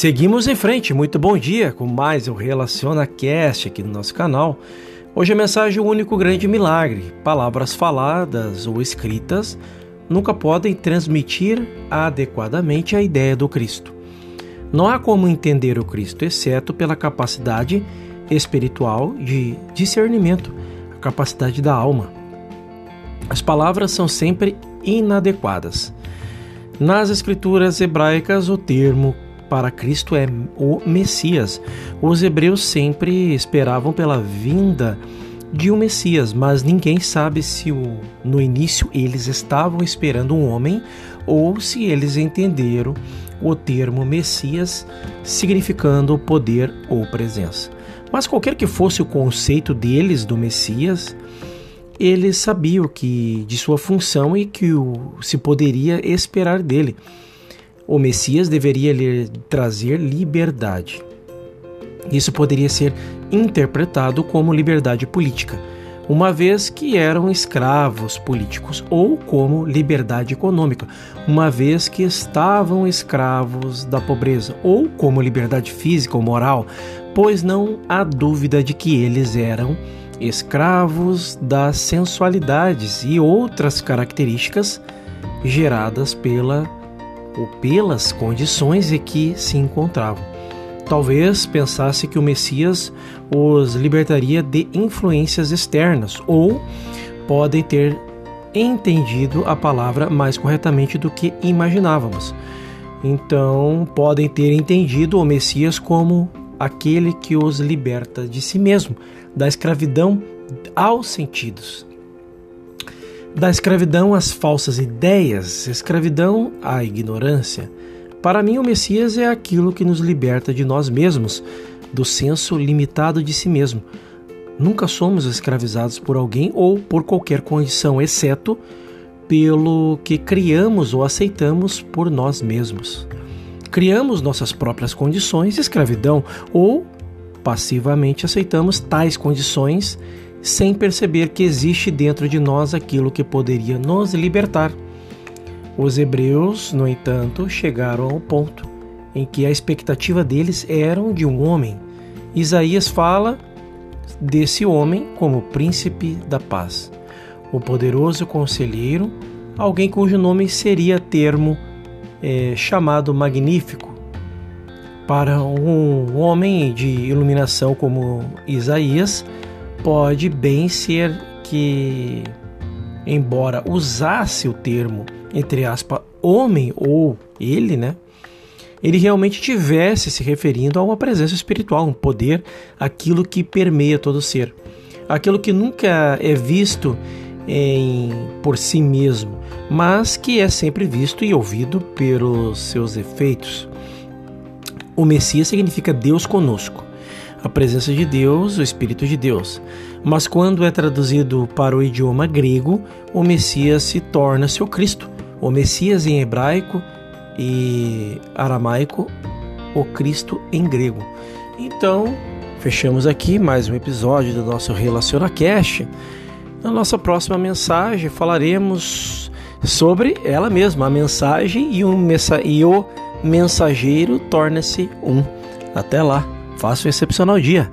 seguimos em frente. Muito bom dia com mais o Relaciona Cast aqui no nosso canal. Hoje a mensagem o único grande milagre. Palavras faladas ou escritas nunca podem transmitir adequadamente a ideia do Cristo. Não há como entender o Cristo exceto pela capacidade espiritual de discernimento, a capacidade da alma. As palavras são sempre inadequadas. Nas escrituras hebraicas, o termo para Cristo é o Messias. Os hebreus sempre esperavam pela vinda de um Messias, mas ninguém sabe se o, no início eles estavam esperando um homem ou se eles entenderam o termo Messias significando poder ou presença. Mas qualquer que fosse o conceito deles do Messias, eles sabiam que de sua função e que o, se poderia esperar dele. O Messias deveria lhe trazer liberdade. Isso poderia ser interpretado como liberdade política, uma vez que eram escravos políticos, ou como liberdade econômica, uma vez que estavam escravos da pobreza, ou como liberdade física ou moral, pois não há dúvida de que eles eram escravos das sensualidades e outras características geradas pela ou pelas condições em que se encontravam. Talvez pensasse que o Messias os libertaria de influências externas, ou podem ter entendido a palavra mais corretamente do que imaginávamos. Então, podem ter entendido o Messias como aquele que os liberta de si mesmo, da escravidão aos sentidos. Da escravidão às falsas ideias, escravidão à ignorância, para mim, o Messias é aquilo que nos liberta de nós mesmos, do senso limitado de si mesmo. Nunca somos escravizados por alguém ou por qualquer condição, exceto pelo que criamos ou aceitamos por nós mesmos. Criamos nossas próprias condições de escravidão ou passivamente aceitamos tais condições sem perceber que existe dentro de nós aquilo que poderia nos libertar. Os hebreus, no entanto, chegaram ao ponto em que a expectativa deles era de um homem. Isaías fala desse homem como príncipe da paz, o poderoso conselheiro, alguém cujo nome seria termo é, chamado magnífico. Para um homem de iluminação como Isaías, pode bem ser que, embora usasse o termo entre aspas, homem ou ele, né? Ele realmente tivesse se referindo a uma presença espiritual, um poder, aquilo que permeia todo ser, aquilo que nunca é visto em, por si mesmo, mas que é sempre visto e ouvido pelos seus efeitos. O Messias significa Deus conosco, a presença de Deus, o Espírito de Deus. Mas quando é traduzido para o idioma grego, o Messias se torna seu Cristo o Messias em hebraico e aramaico, o Cristo em grego. Então, fechamos aqui mais um episódio do nosso RelacionaCast. Na nossa próxima mensagem falaremos sobre ela mesma, a mensagem e o, mensa e o mensageiro torna-se um. Até lá, faça um excepcional dia.